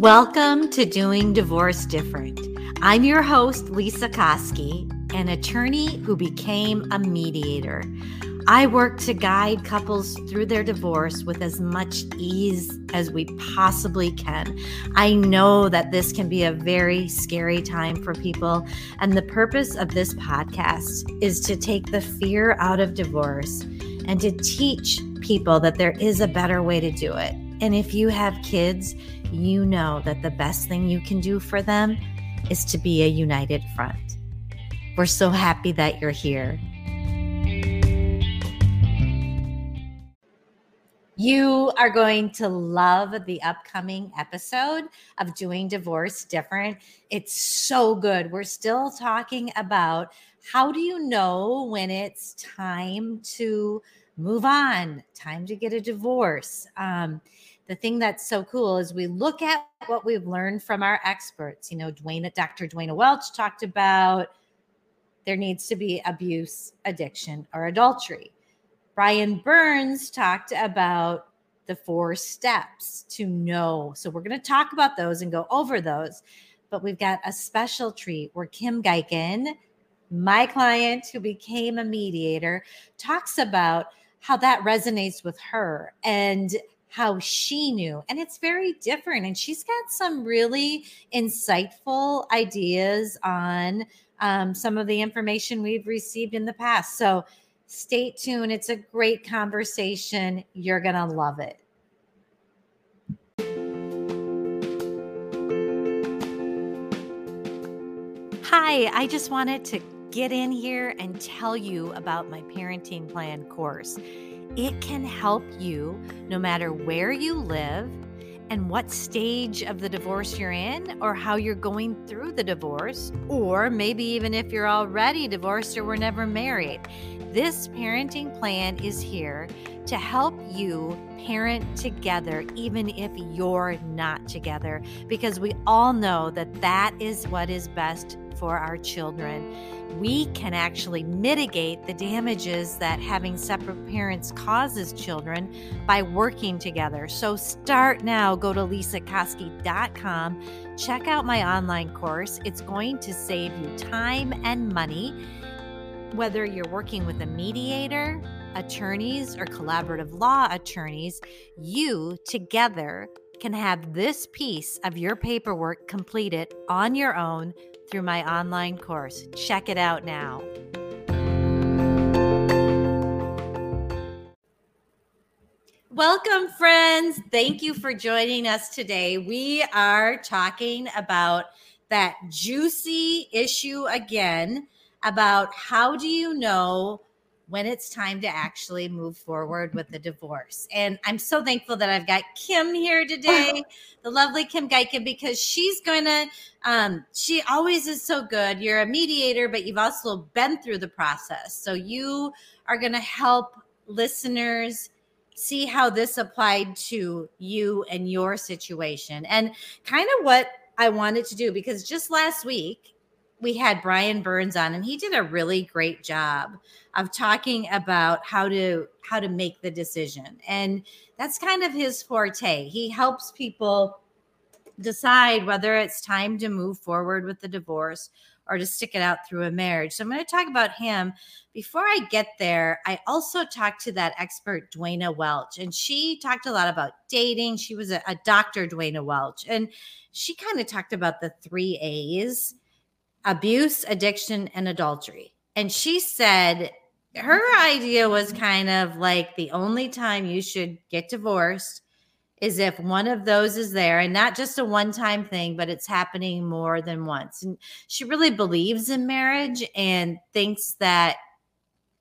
Welcome to Doing Divorce Different. I'm your host, Lesa Koski, an attorney who became a mediator. I work to guide couples through their divorce with as much ease as we possibly can. I know that this can be a very scary time for people, and the purpose of this podcast is to take the fear out of divorce and to teach people that there is a better way to do it. And if you have kids, you know that the best thing you can do for them is to be a united front. We're so happy that you're here. You are going to love the upcoming episode of Doing Divorce Different. It's so good. We're still talking about how do you know when it's time to move on, time to get a divorce. Um, the thing that's so cool is we look at what we've learned from our experts. You know, Duana, Dr. Duana Welch talked about there needs to be abuse, addiction, or adultery. Brian Burns talked about the four steps to know. So we're going to talk about those and go over those. But we've got a special treat where Kim Geiken, my client who became a mediator, talks about how that resonates with her and how she knew. And it's very different. And she's got some really insightful ideas on um, some of the information we've received in the past. So stay tuned. It's a great conversation. You're going to love it. Hi, I just wanted to get in here and tell you about my parenting plan course. It can help you no matter where you live and what stage of the divorce you're in, or how you're going through the divorce, or maybe even if you're already divorced or were never married. This parenting plan is here to help you parent together, even if you're not together, because we all know that that is what is best for our children we can actually mitigate the damages that having separate parents causes children by working together. So start now. Go to lesakoski.com. Check out my online course. It's going to save you time and money. Whether you're working with a mediator, attorneys, or collaborative law attorneys, you together can have this piece of your paperwork completed on your own through my online course. Check it out now. Welcome, friends. Thank you for joining us today. We are talking about that juicy issue again about how do you know when it's time to actually move forward with the divorce. And I'm so thankful that I've got Kim here today, the lovely Kim Geiken, because she's going to, um, she always is so good. You're a mediator, but you've also been through the process. So you are going to help listeners see how this applied to you and your situation and kind of what I wanted to do because just last week we had Brian Burns on and he did a really great job of talking about how to how to make the decision. And that's kind of his forte. He helps people decide whether it's time to move forward with the divorce or to stick it out through a marriage. So I'm going to talk about him. Before I get there, I also talked to that expert, Duana Welch, and she talked a lot about dating. She was a, a doctor, Duana Welch, and she kind of talked about the three A's abuse, addiction, and adultery. And she said her idea was kind of like the only time you should get divorced is if one of those is there and not just a one time thing, but it's happening more than once. And she really believes in marriage and thinks that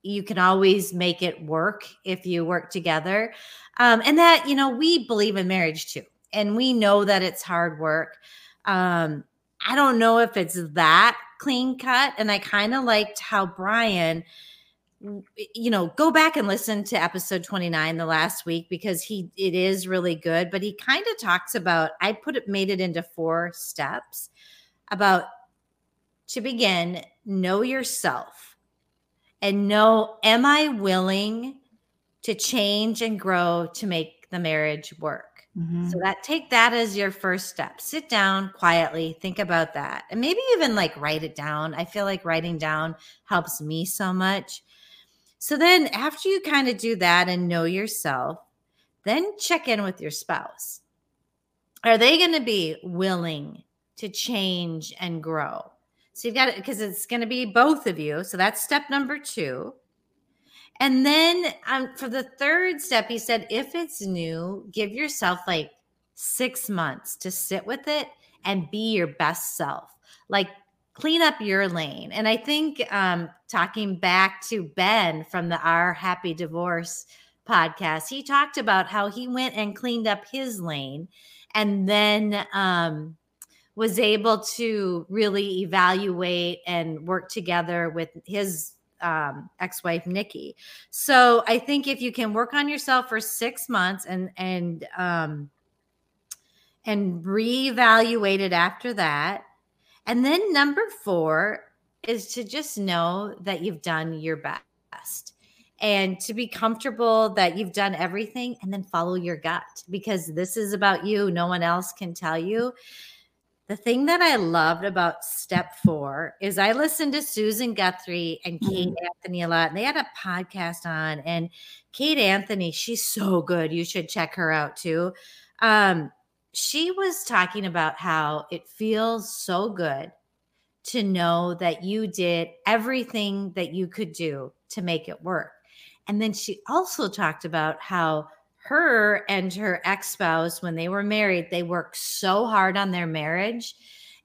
you can always make it work if you work together. Um, and that, you know, we believe in marriage too. And we know that it's hard work. Um, I don't know if it's that clean cut. And I kind of liked how Brian, you know, go back and listen to episode 29 the last week because he it is really good. But he kind of talks about, I put it made it into four steps about to begin, know yourself and know, am I willing to change and grow to make the marriage work? Mm-hmm. So that take that as your first step. Sit down quietly, think about that. And maybe even like write it down. I feel like writing down helps me so much. So then after you kind of do that and know yourself, then check in with your spouse. Are they going to be willing to change and grow? So you've got it because it's going to be both of you. So that's step number 2. And then um, for the third step, he said, if it's new, give yourself like six months to sit with it and be your best self. Like clean up your lane. And I think um, talking back to Ben from the Our Happy Divorce podcast, he talked about how he went and cleaned up his lane and then um, was able to really evaluate and work together with his um, ex-wife Nikki. So I think if you can work on yourself for six months and and um, and reevaluate it after that, and then number four is to just know that you've done your best and to be comfortable that you've done everything and then follow your gut because this is about you. No one else can tell you. The thing that I loved about step four is I listened to Susan Guthrie and Kate mm-hmm. Anthony a lot, and they had a podcast on. And Kate Anthony, she's so good. You should check her out too. Um, she was talking about how it feels so good to know that you did everything that you could do to make it work. And then she also talked about how her and her ex spouse, when they were married, they worked so hard on their marriage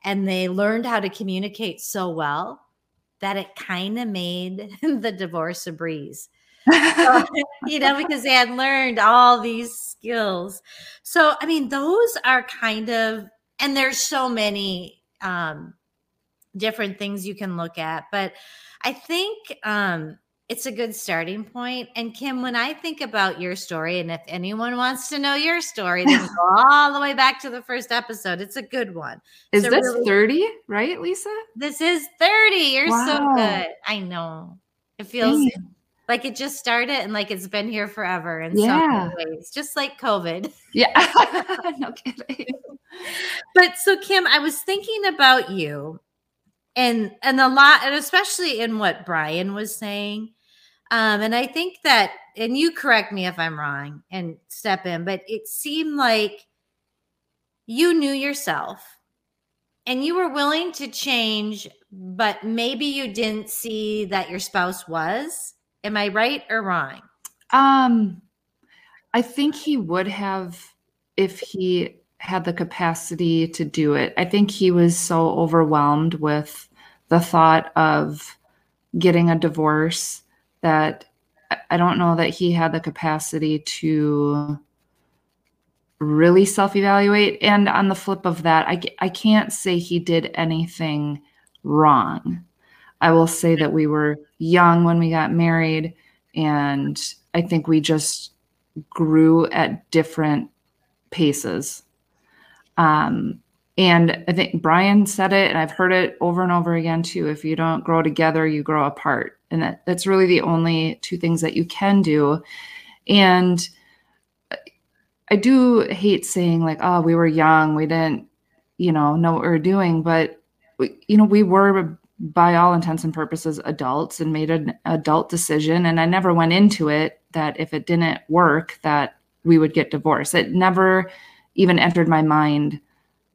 and they learned how to communicate so well that it kind of made the divorce a breeze. so, you know, because they had learned all these skills. So, I mean, those are kind of, and there's so many um, different things you can look at, but I think um, it's a good starting point. And Kim, when I think about your story, and if anyone wants to know your story, then go all the way back to the first episode. It's a good one. Is so this really, 30, right, Lesa? This is 30. You're wow. so good. I know. It feels Dang. like it just started and like it's been here forever in yeah. some ways, just like COVID. Yeah. no kidding. but so Kim, I was thinking about you and and a lot and especially in what Brian was saying um, and I think that, and you correct me if I'm wrong and step in, but it seemed like you knew yourself and you were willing to change, but maybe you didn't see that your spouse was. Am I right or wrong? Um, I think he would have if he had the capacity to do it. I think he was so overwhelmed with the thought of getting a divorce that I don't know that he had the capacity to really self evaluate. And on the flip of that, I, I can't say he did anything wrong. I will say that we were young when we got married, and I think we just grew at different paces. Um, and I think Brian said it, and I've heard it over and over again too. If you don't grow together, you grow apart. And that, that's really the only two things that you can do. And I do hate saying, like, oh, we were young, we didn't, you know, know what we were doing. But, we, you know, we were, by all intents and purposes, adults and made an adult decision. And I never went into it that if it didn't work, that we would get divorced. It never even entered my mind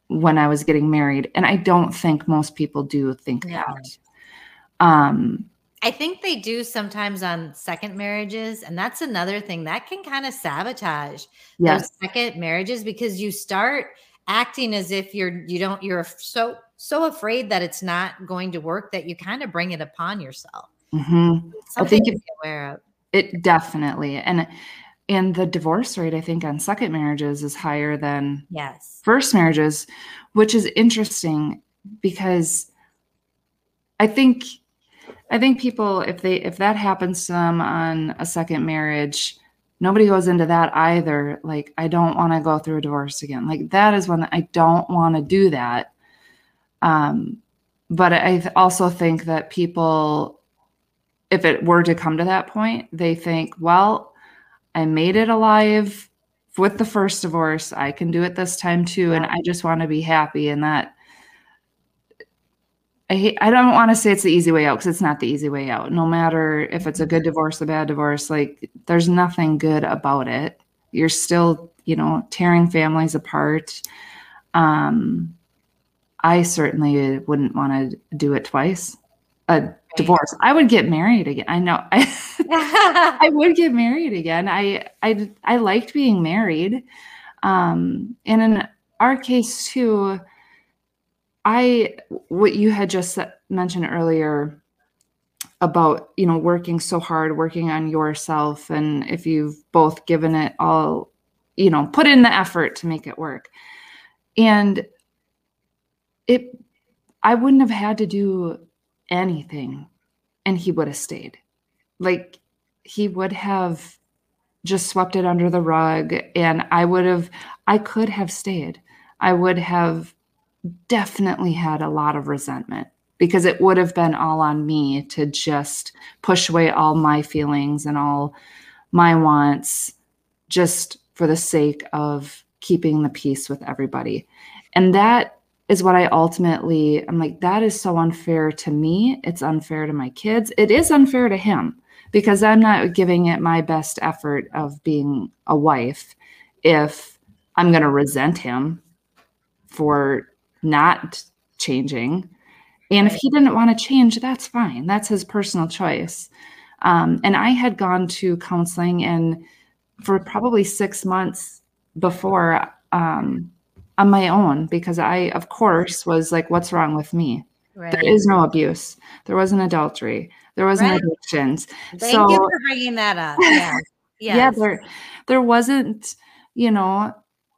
when I was getting married. And I don't think most people do think yeah. that. Um, I think they do sometimes on second marriages. And that's another thing that can kind of sabotage yes. those second marriages because you start acting as if you're, you don't, you're so, so afraid that it's not going to work that you kind of bring it upon yourself. Mm-hmm. I think be aware of. it definitely and and the divorce rate I think on second marriages is higher than Yes. first marriages, which is interesting because I think I think people if they if that happens to them on a second marriage, nobody goes into that either. Like I don't want to go through a divorce again. Like that is when I don't want to do that. Um, but I also think that people, if it were to come to that point, they think, well, I made it alive with the first divorce. I can do it this time too, and I just want to be happy. And that I hate, I don't want to say it's the easy way out because it's not the easy way out. No matter if it's a good divorce, a bad divorce, like there's nothing good about it. You're still, you know, tearing families apart. Um, I certainly wouldn't want to do it twice. A divorce. I would get married again. I know. I I would get married again. I I I liked being married. Um, and in our case too, I what you had just mentioned earlier about you know working so hard, working on yourself, and if you've both given it all, you know, put in the effort to make it work, and it, I wouldn't have had to do anything, and he would have stayed, like he would have just swept it under the rug, and I would have, I could have stayed. I would have definitely had a lot of resentment because it would have been all on me to just push away all my feelings and all my wants just for the sake of keeping the peace with everybody. And that is what I ultimately I'm like that is so unfair to me. It's unfair to my kids. It is unfair to him because I'm not giving it my best effort of being a wife if I'm going to resent him for not changing. And if he didn't want to change, that's fine. That's his personal choice. Um, and I had gone to counseling and for probably six months before um, on my own because I, of course, was like, what's wrong with me? Right. There is no abuse. There wasn't adultery. There wasn't Right. addictions. Thank so you for bringing that up. Yes. yeah there there wasn't you know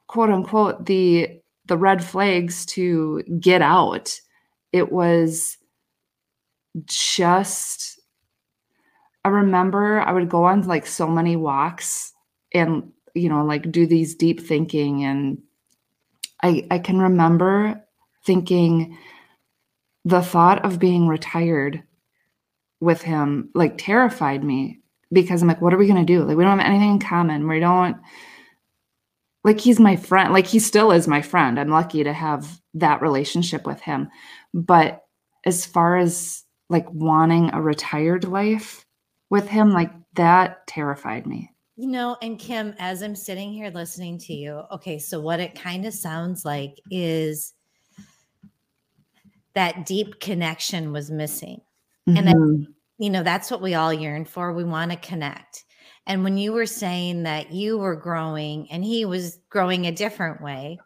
quote unquote the the red flags to get out it was just i remember i would go on like so many walks and you know like do these deep thinking and i i can remember thinking the thought of being retired with him like terrified me because I'm like, what are we gonna do? Like, we don't have anything in common. We don't like he's my friend. Like he still is my friend. I'm lucky to have that relationship with him. But as far as like wanting a retired life with him, like that terrified me. You know, and Kim, as I'm sitting here listening to you, okay, so what it kind of sounds like is that deep connection was missing. And I-. You know, that's what we all yearn for. We want to connect. And when you were saying that you were growing and he was growing a different way,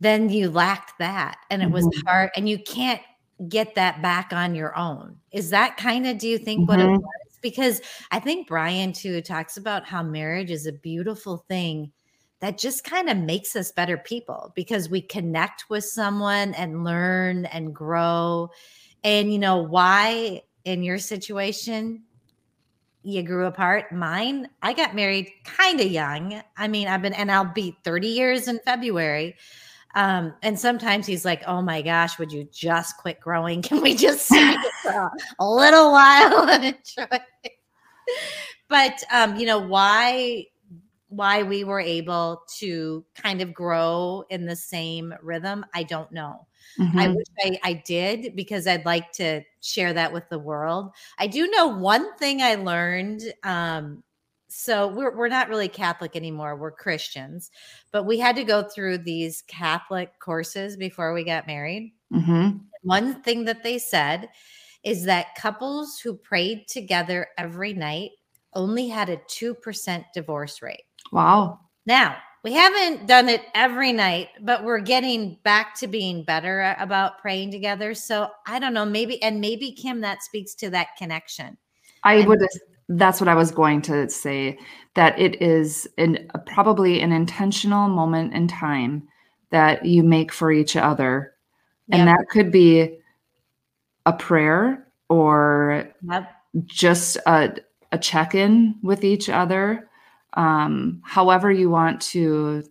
then you lacked that. And it was Mhm. hard, and you can't get that back on your own. Is that kind of, do you think, what it Mhm. was? Because I think Brian too talks about how marriage is a beautiful thing that just kind of makes us better people because we connect with someone and learn and grow. And you know why in your situation you grew apart? Mine, I got married kind of young. I mean, I've been and I'll be 30 years in February. Um, and sometimes he's like, "Oh my gosh, would you just quit growing? Can we just see for a little while and enjoy?" it?" But um, you know why why we were able to kind of grow in the same rhythm, I don't know. I Mhm. wish I, I did because I'd like to share that with the world. I do know one thing I learned. Um, so we're we're not really Catholic anymore. We're Christians, but we had to go through these Catholic courses before we got married. Mhm. One thing that they said is that couples who prayed together every night only had a 2% divorce rate. Wow. Now, we haven't done it every night, but we're getting back to being better about praying together. So I don't know, maybe, and maybe Kim, that speaks to that connection. I and, would, that's what I was going to say, that it is an, probably an intentional moment in time that you make for each other. Yep. And that could be a prayer or yep. just a, a check in with each other um, however you want to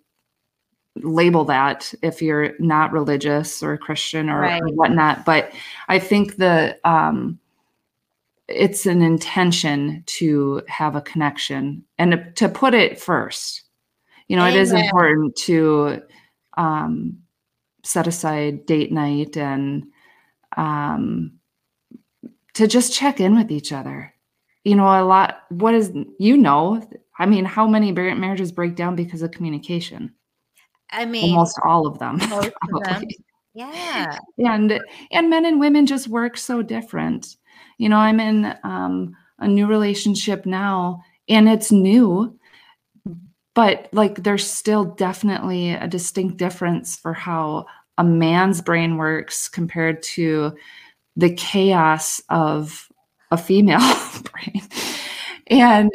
label that if you're not religious or Christian or, right. or whatnot. But I think the um, it's an intention to have a connection and to put it first. You know, Amen. it is important to um, set aside date night and um, to just check in with each other. You know, a lot, what is, you know, I mean, how many marriages break down because of communication? I mean, almost all of them. Most of them. Yeah. And and men and women just work so different. You know, I'm in um, a new relationship now, and it's new, but like there's still definitely a distinct difference for how a man's brain works compared to the chaos of a female brain. And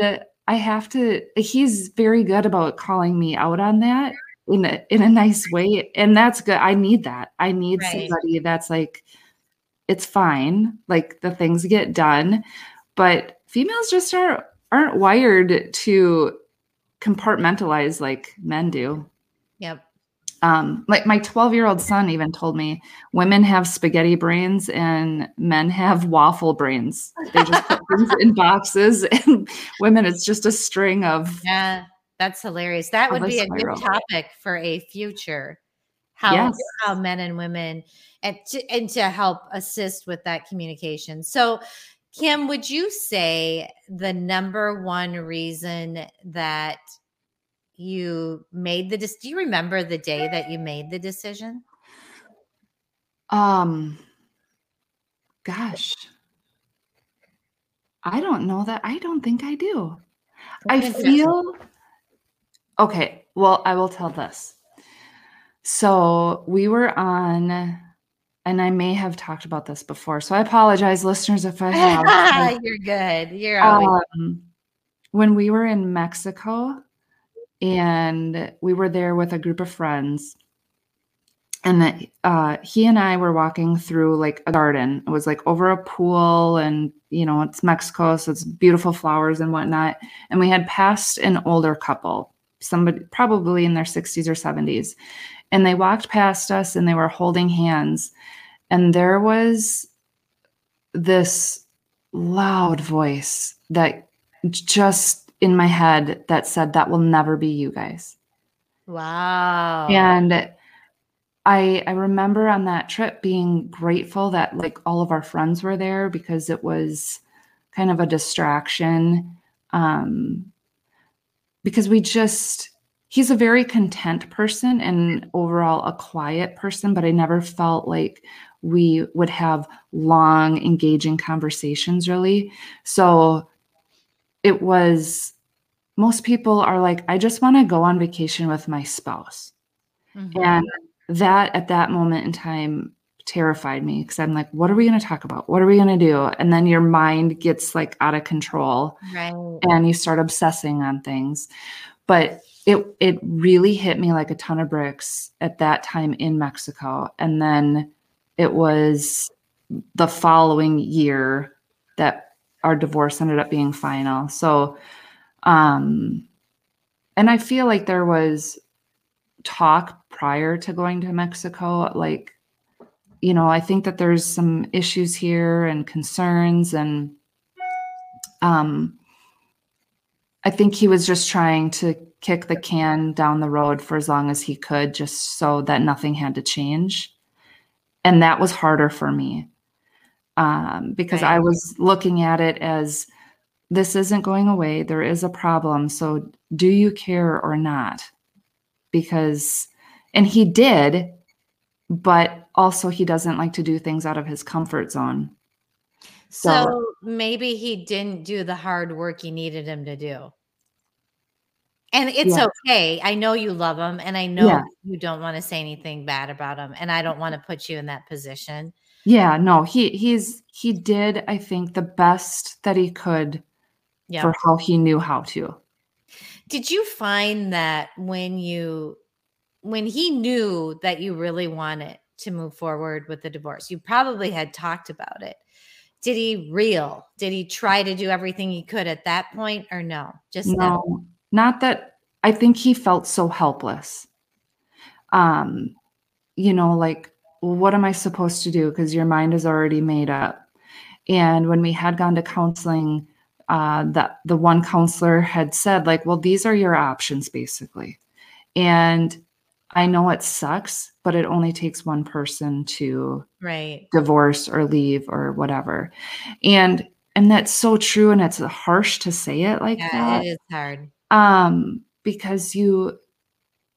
I have to he's very good about calling me out on that in a in a nice way. And that's good. I need that. I need right. somebody that's like, it's fine. Like the things get done. But females just aren't aren't wired to compartmentalize like men do. Yep um, like my 12 year old son even told me women have spaghetti brains and men have waffle brains. They just put things in boxes, and women, it's just a string of. Yeah, that's hilarious. That would be a good topic for a future. How, yes. how men and women and to, and to help assist with that communication. So, Kim, would you say the number one reason that you made the do you remember the day that you made the decision? Um gosh. I don't know that i don't think i do. I feel okay well i will tell this so we were on and I may have talked about this before, so I apologize, listeners, if I have. You're good. You're always- um, when we were in Mexico and we were there with a group of friends and uh, he and I were walking through like a garden. It was like over a pool, and you know it's Mexico, so it's beautiful flowers and whatnot. And we had passed an older couple, somebody probably in their 60s or 70s, and they walked past us and they were holding hands, and there was this loud voice that just in my head that said that will never be you guys. Wow. And I I remember on that trip being grateful that like all of our friends were there because it was kind of a distraction um because we just he's a very content person and overall a quiet person but I never felt like we would have long engaging conversations really. So it was most people are like, I just want to go on vacation with my spouse. Mm-hmm. And that at that moment in time terrified me because I'm like, what are we going to talk about? What are we going to do? And then your mind gets like out of control right. and you start obsessing on things. But it it really hit me like a ton of bricks at that time in Mexico. And then it was the following year that our divorce ended up being final. So, um, and I feel like there was talk prior to going to Mexico, like, you know, I think that there's some issues here and concerns, and um, I think he was just trying to kick the can down the road for as long as he could, just so that nothing had to change. And that was harder for me um, because right. I was looking at it as this isn't going away. There is a problem. So, do you care or not? Because, and he did, but also he doesn't like to do things out of his comfort zone. So, so maybe he didn't do the hard work he needed him to do. And it's Yeah. okay. I know you love him and I know Yeah. you don't want to say anything bad about him and I don't want to put you in that position. Yeah, no, he he's he did, I think, the best that he could Yeah. for how he knew how to. Did you find that when you when he knew that you really wanted to move forward with the divorce, you probably had talked about it. Did he reel? Did he try to do everything he could at that point or no? Just no. No, not that I think he felt so helpless. Um, you know, like, what am I supposed to do? Because your mind is already made up. And when we had gone to counseling, uh, that the one counselor had said, like, well, these are your options, basically. And I know it sucks, but it only takes one person to Right. divorce or leave or whatever. And and that's so true and it's harsh to say it like Yeah, that it is hard. Um because you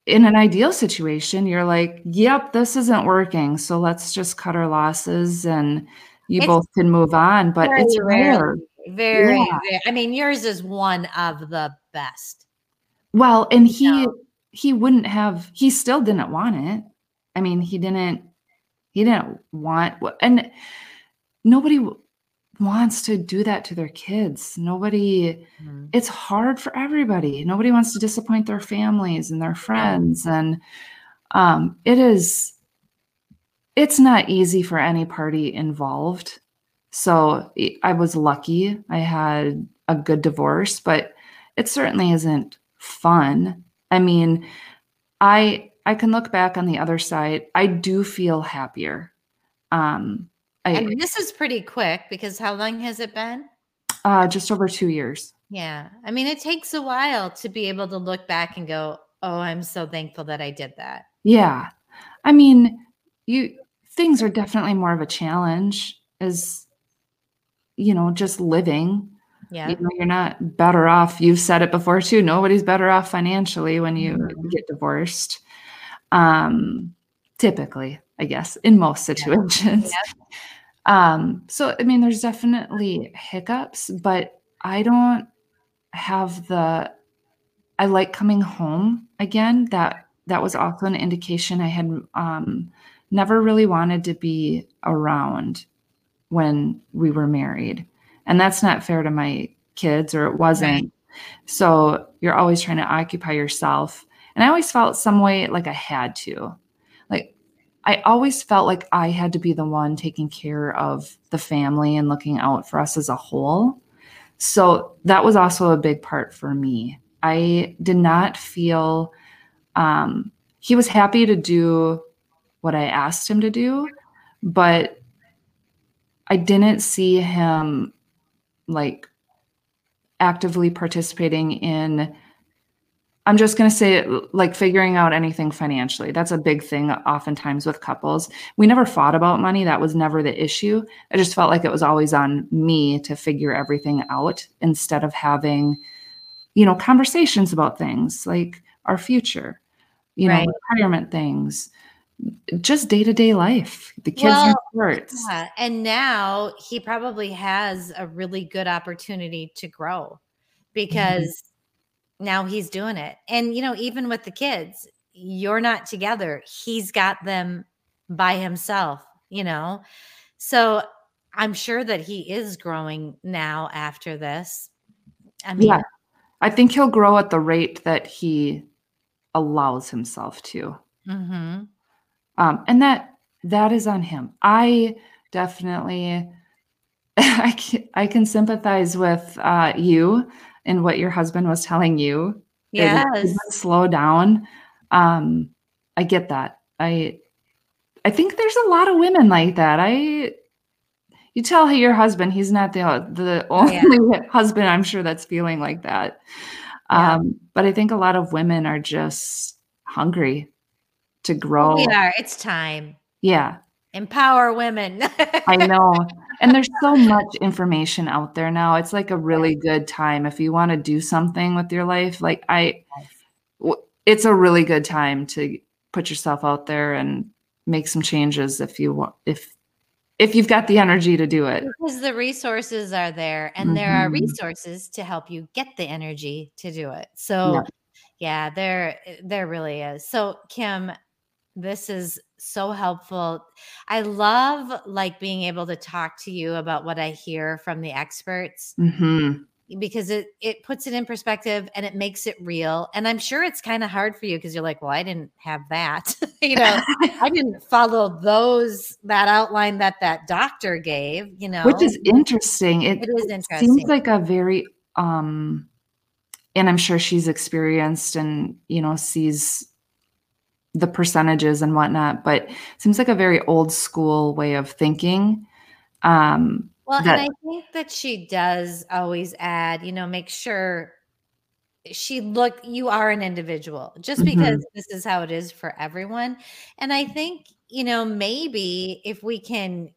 in an ideal situation you're like yep this isn't working so let's just cut our losses and you It's both can move on but very it's rare very, Yeah. very I mean, yours is one of the best. well and he No. he wouldn't have he still didn't want it i mean he didn't he didn't want and nobody wants to do that to their kids nobody Mhm. it's hard for everybody. Nobody wants to disappoint their families and their friends. And um, it is, it's not easy for any party involved. So I- I was lucky. I had a good divorce, but it certainly isn't fun. I mean, I I can look back on the other side. I do feel happier. Um, I And this is pretty quick because how long has it been? uh, just over two years. Yeah. I mean, it takes a while to be able to look back and go, "Oh, I'm so thankful that I did that." Yeah. I mean, you things are definitely more of a challenge as you know, just living. Yeah. You know, you're not better off. You've said it before too. Nobody's better off financially when you Mhm. get divorced. Um typically, I guess, in most situations. Um so I mean there's definitely hiccups, but I don't have the I like coming home again. That that was also an indication I had um, never really wanted to be around when we were married, and that's not fair to my kids, or it wasn't. So you're always trying to occupy yourself, and I always felt some way like I had to, I always felt like I had to be the one taking care of the family and looking out for us as a whole. So that was also a big part for me. I did not feel um, he was happy to do what I asked him to do, but I didn't see him like actively participating in. I'm just going to say like figuring out anything financially. That's a big thing oftentimes with couples. We never fought about money. That was never the issue. I just felt like it was always on me to figure everything out instead of having, you know, conversations about things like our future, you Right. know, retirement things, just day to day life, the kids Well, sports. Yeah. And now he probably has a really good opportunity to grow mm-hmm. because now he's doing it. And, you know, even with the kids, you're not together. He's got them by himself, you know? So I'm sure that he is growing now after this. I mean, Yeah. I think he'll grow at the rate that he allows himself to. mhm. um, and that that is on him i definitely i can, I can sympathize with uh, you and what your husband was telling you yes. slow down um, i get that i i think there's a lot of women like that i you tell your husband he's not the the Oh, only yeah. husband i'm sure that's feeling like that Yeah. um, but i think a lot of women are just hungry to grow We are. It's time. yeah Empower women. I know. And there's so much information out there now. It's like a really good time if you want to do something with your life. Like I it's a really good time to put yourself out there and make some changes if you want if if you've got the energy to do it. Because the resources are there and there are Mhm. resources to help you get the energy to do it. So Yeah. Yeah, there there really is. So Kim, this is so helpful. I love like being able to talk to you about what I hear from the experts. Mm-hmm because it it puts it in perspective and it makes it real and i'm sure it's kind of hard for you because you're like well i didn't have that you know i didn't follow those that outline that that doctor gave you know which is interesting it, it is interesting seems like a very um and i'm sure she's experienced and you know sees the percentages and whatnot but seems like a very old school way of thinking um well, that, and I think that she does always add, you know, make sure she look you are an individual just mm-hmm. because mm-hmm. this is how it is for everyone. And I think, you know, maybe if we can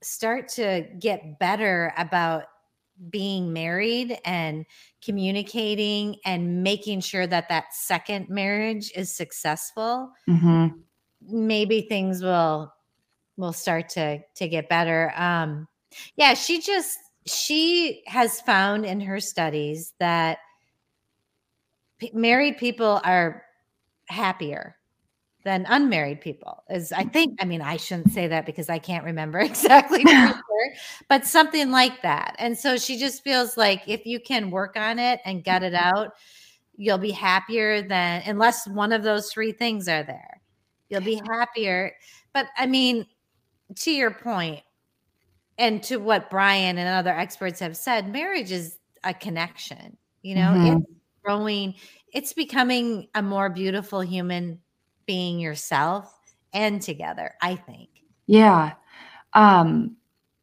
start to get better about being married and communicating and making sure that that second marriage is successful mm-hmm. maybe things will will start to to get better um yeah, she just she has found in her studies that p- married people are happier than unmarried people is i think i mean i shouldn't say that because i can't remember exactly sure, but something like that and so she just feels like if you can work on it and get it out you'll be happier than unless one of those three things are there you'll be happier but i mean to your point and to what Brian and other experts have said, marriage is a connection. You know, mm-hmm. it's growing, it's becoming a more beautiful human being yourself and together, I think. Yeah. Um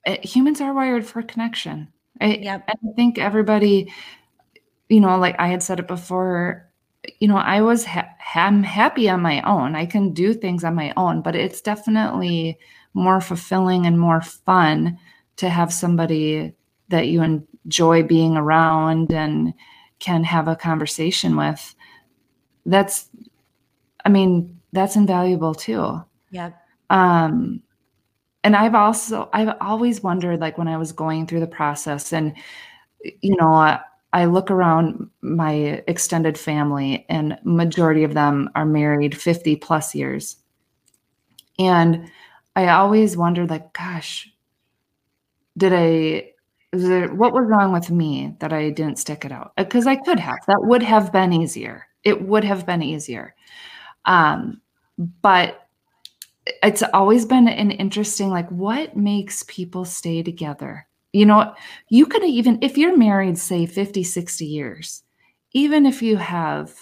it, humans are wired for connection. I, yep. I think everybody, you know, like I had said it before, you know, I was ha- I'm happy on my own. I can do things on my own, but it's definitely more fulfilling and more fun to have somebody that you enjoy being around and can have a conversation with. That's, I mean, that's invaluable too. Yeah. Um, and I've also, I've always wondered, like when I was going through the process, and you know, I, I look around my extended family, and majority of them are married 50 plus years. And I always wondered, like, gosh, did I, there, what was wrong with me that I didn't stick it out? Because I could have. That would have been easier. It would have been easier. Um, but it's always been an interesting, like, what makes people stay together? You know, you could even, if you're married, say 50, 60 years, even if you have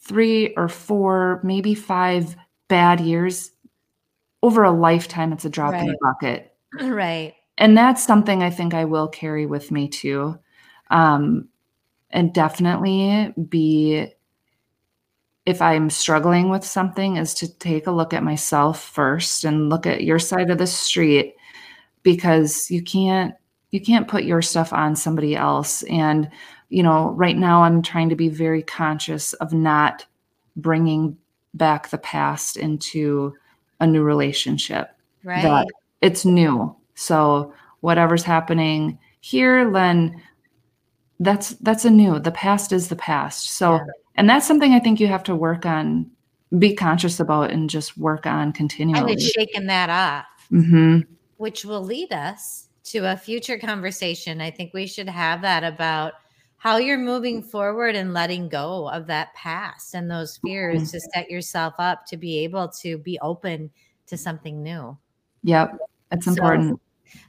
three or four, maybe five bad years, over a lifetime, it's a drop right. in the bucket. Right. And that's something I think I will carry with me too. Um, and definitely be, if I'm struggling with something, is to take a look at myself first and look at your side of the street because you can't you can't put your stuff on somebody else and you know right now i'm trying to be very conscious of not bringing back the past into a new relationship. Right. That it's new. So whatever's happening here, then that's that's a new. The past is the past. So yeah. and that's something I think you have to work on, be conscious about and just work on continually. Shaking that off. Mm-hmm. Which will lead us to a future conversation. I think we should have that about how you're moving forward and letting go of that past and those fears mm-hmm. to set yourself up to be able to be open to something new. Yep, that's so, important.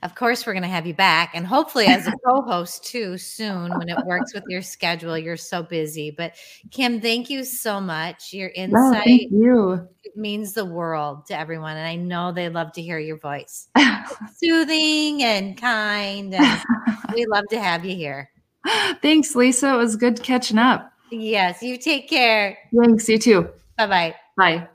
Of course, we're going to have you back and hopefully as a co host too soon when it works with your schedule. You're so busy. But Kim, thank you so much. Your insight you. means the world to everyone. And I know they love to hear your voice. soothing and kind. And we love to have you here. Thanks, Lesa. It was good catching up. Yes, you take care. Thanks, you too. Bye-bye. Bye.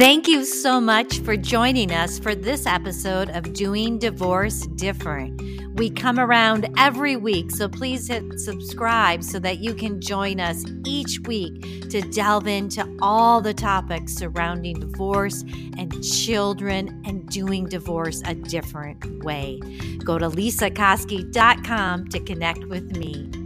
Thank you so much for joining us for this episode of Doing Divorce Different. We come around every week, so please hit subscribe so that you can join us each week to delve into all the topics surrounding divorce and children and doing divorce a different way. Go to lesakoski.com to connect with me.